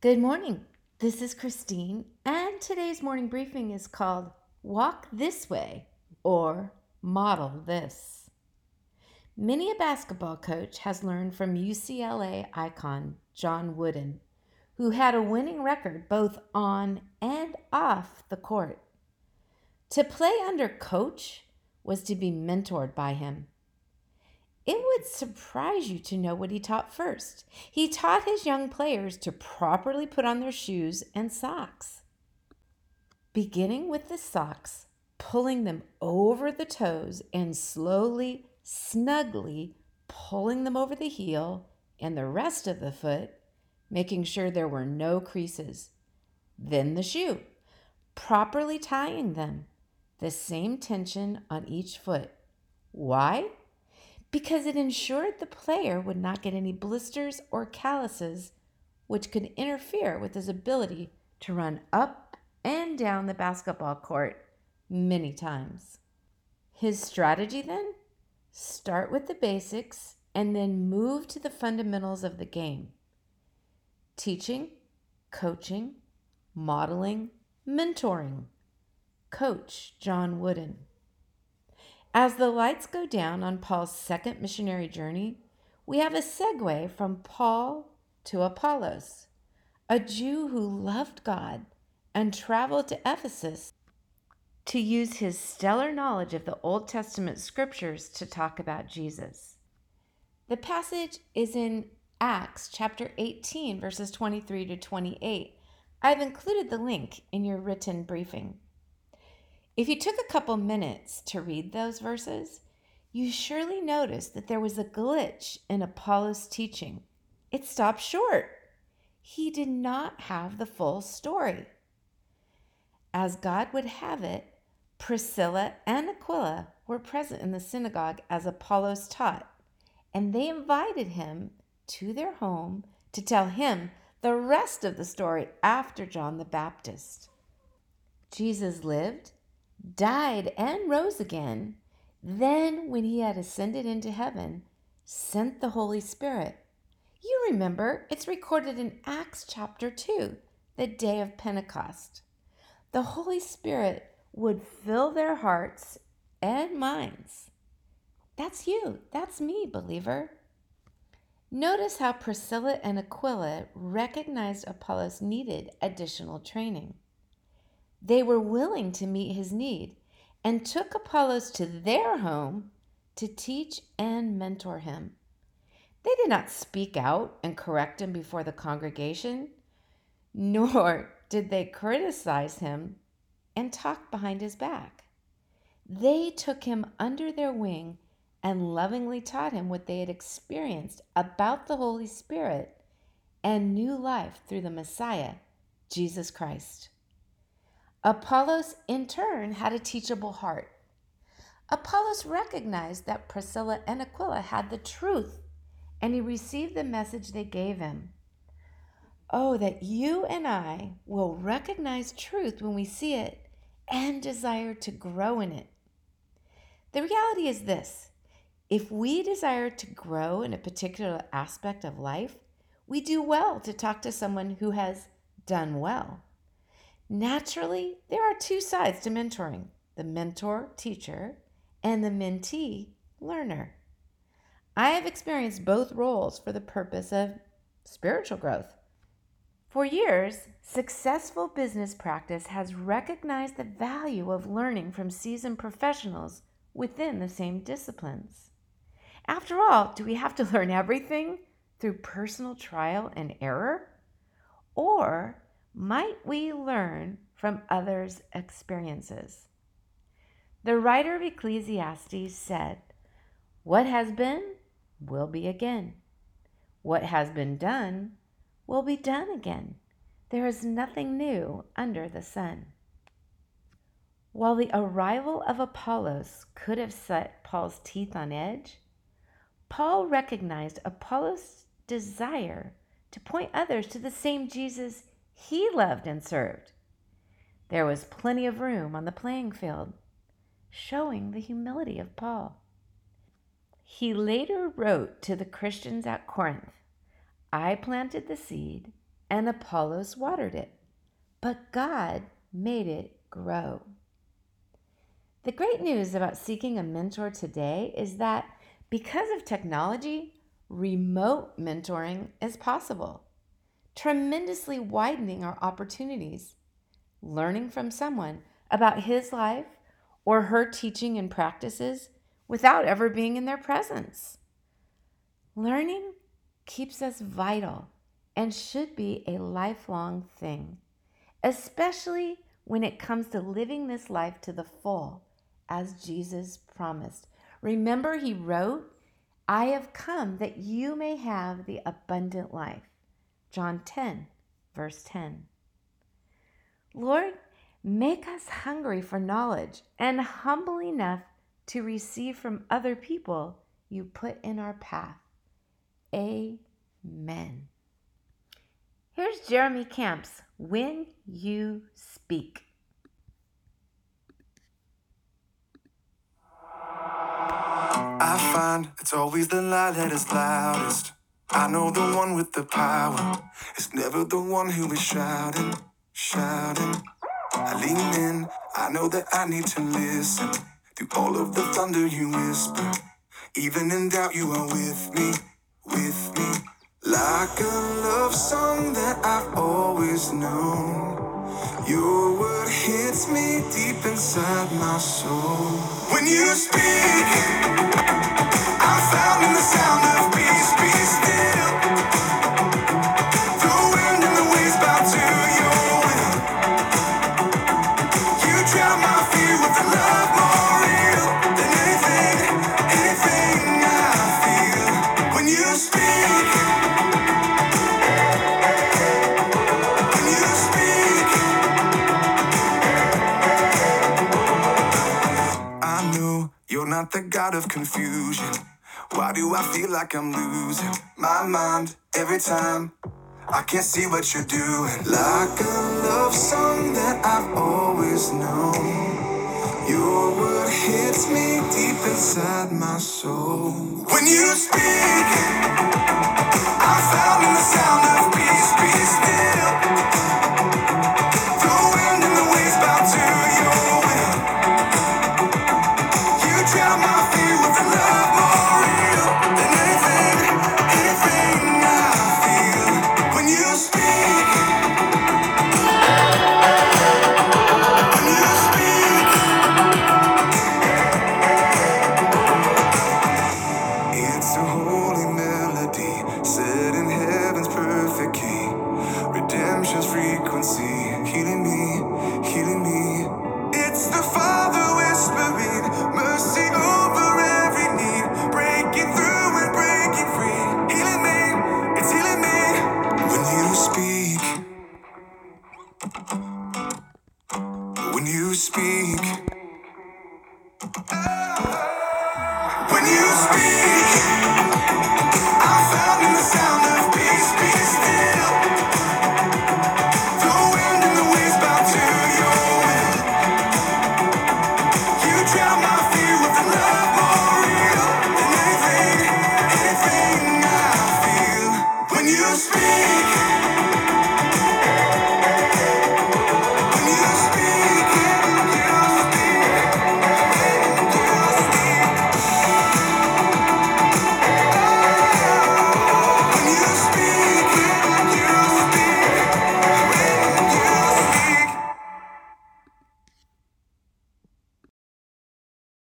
Good morning. This is Christine, and today's morning briefing is called Walk This Way or Model This. Many a basketball coach has learned from UCLA icon John Wooden, who had a winning record both on and off the court. To play under coach was to be mentored by him. It would surprise you to know what he taught first. He taught his young players to properly put on their shoes and socks. Beginning with the socks, pulling them over the toes and slowly, snugly pulling them over the heel and the rest of the foot, making sure there were no creases. Then the shoe, properly tying them, the same tension on each foot. Why? Because it ensured the player would not get any blisters or calluses, which could interfere with his ability to run up and down the basketball court many times. His strategy then? Start with the basics and then move to the fundamentals of the game teaching, coaching, modeling, mentoring. Coach John Wooden. As the lights go down on Paul's second missionary journey, we have a segue from Paul to Apollos, a Jew who loved God and traveled to Ephesus to use his stellar knowledge of the Old Testament scriptures to talk about Jesus. The passage is in Acts chapter 18, verses 23 to 28. I've included the link in your written briefing. If you took a couple minutes to read those verses, you surely noticed that there was a glitch in Apollos' teaching. It stopped short. He did not have the full story. As God would have it, Priscilla and Aquila were present in the synagogue as Apollos taught, and they invited him to their home to tell him the rest of the story after John the Baptist. Jesus lived died and rose again, then, when he had ascended into heaven, sent the Holy Spirit. You remember, it's recorded in Acts chapter 2, the day of Pentecost. The Holy Spirit would fill their hearts and minds. That's you. That's me, believer. Notice how Priscilla and Aquila recognized Apollos needed additional training. They were willing to meet his need and took Apollos to their home to teach and mentor him. They did not speak out and correct him before the congregation, nor did they criticize him and talk behind his back. They took him under their wing and lovingly taught him what they had experienced about the Holy Spirit and new life through the Messiah, Jesus Christ. Apollos, in turn, had a teachable heart. Apollos recognized that Priscilla and Aquila had the truth, and he received the message they gave him. Oh, that you and I will recognize truth when we see it and desire to grow in it. The reality is this if we desire to grow in a particular aspect of life, we do well to talk to someone who has done well. Naturally, there are two sides to mentoring the mentor teacher and the mentee learner. I have experienced both roles for the purpose of spiritual growth. For years, successful business practice has recognized the value of learning from seasoned professionals within the same disciplines. After all, do we have to learn everything through personal trial and error? Or might we learn from others' experiences? The writer of Ecclesiastes said, What has been will be again. What has been done will be done again. There is nothing new under the sun. While the arrival of Apollos could have set Paul's teeth on edge, Paul recognized Apollos' desire to point others to the same Jesus he loved and served. There was plenty of room on the playing field, showing the humility of Paul. He later wrote to the Christians at Corinth I planted the seed, and Apollos watered it, but God made it grow. The great news about seeking a mentor today is that because of technology, remote mentoring is possible, tremendously widening our opportunities. Learning from someone about his life or her teaching and practices without ever being in their presence. Learning keeps us vital and should be a lifelong thing, especially when it comes to living this life to the full as Jesus promised. Remember, he wrote, I have come that you may have the abundant life. John 10, verse 10. Lord, make us hungry for knowledge and humble enough to receive from other people you put in our path. Amen. Here's Jeremy Camp's When You Speak. I find it's always the lie that is loudest. I know the one with the power. is never the one who is shouting, shouting. I lean in, I know that I need to listen. Through all of the thunder you whisper. Even in doubt, you are with me, with me. Like a love song that I've always known. Your word hits me deep inside my soul. When you speak, not the god of confusion. Why do I feel like I'm losing my mind every time? I can't see what you're doing. Like a love song that I've always known. Your word hits me deep inside my soul. When you speak, when you speak.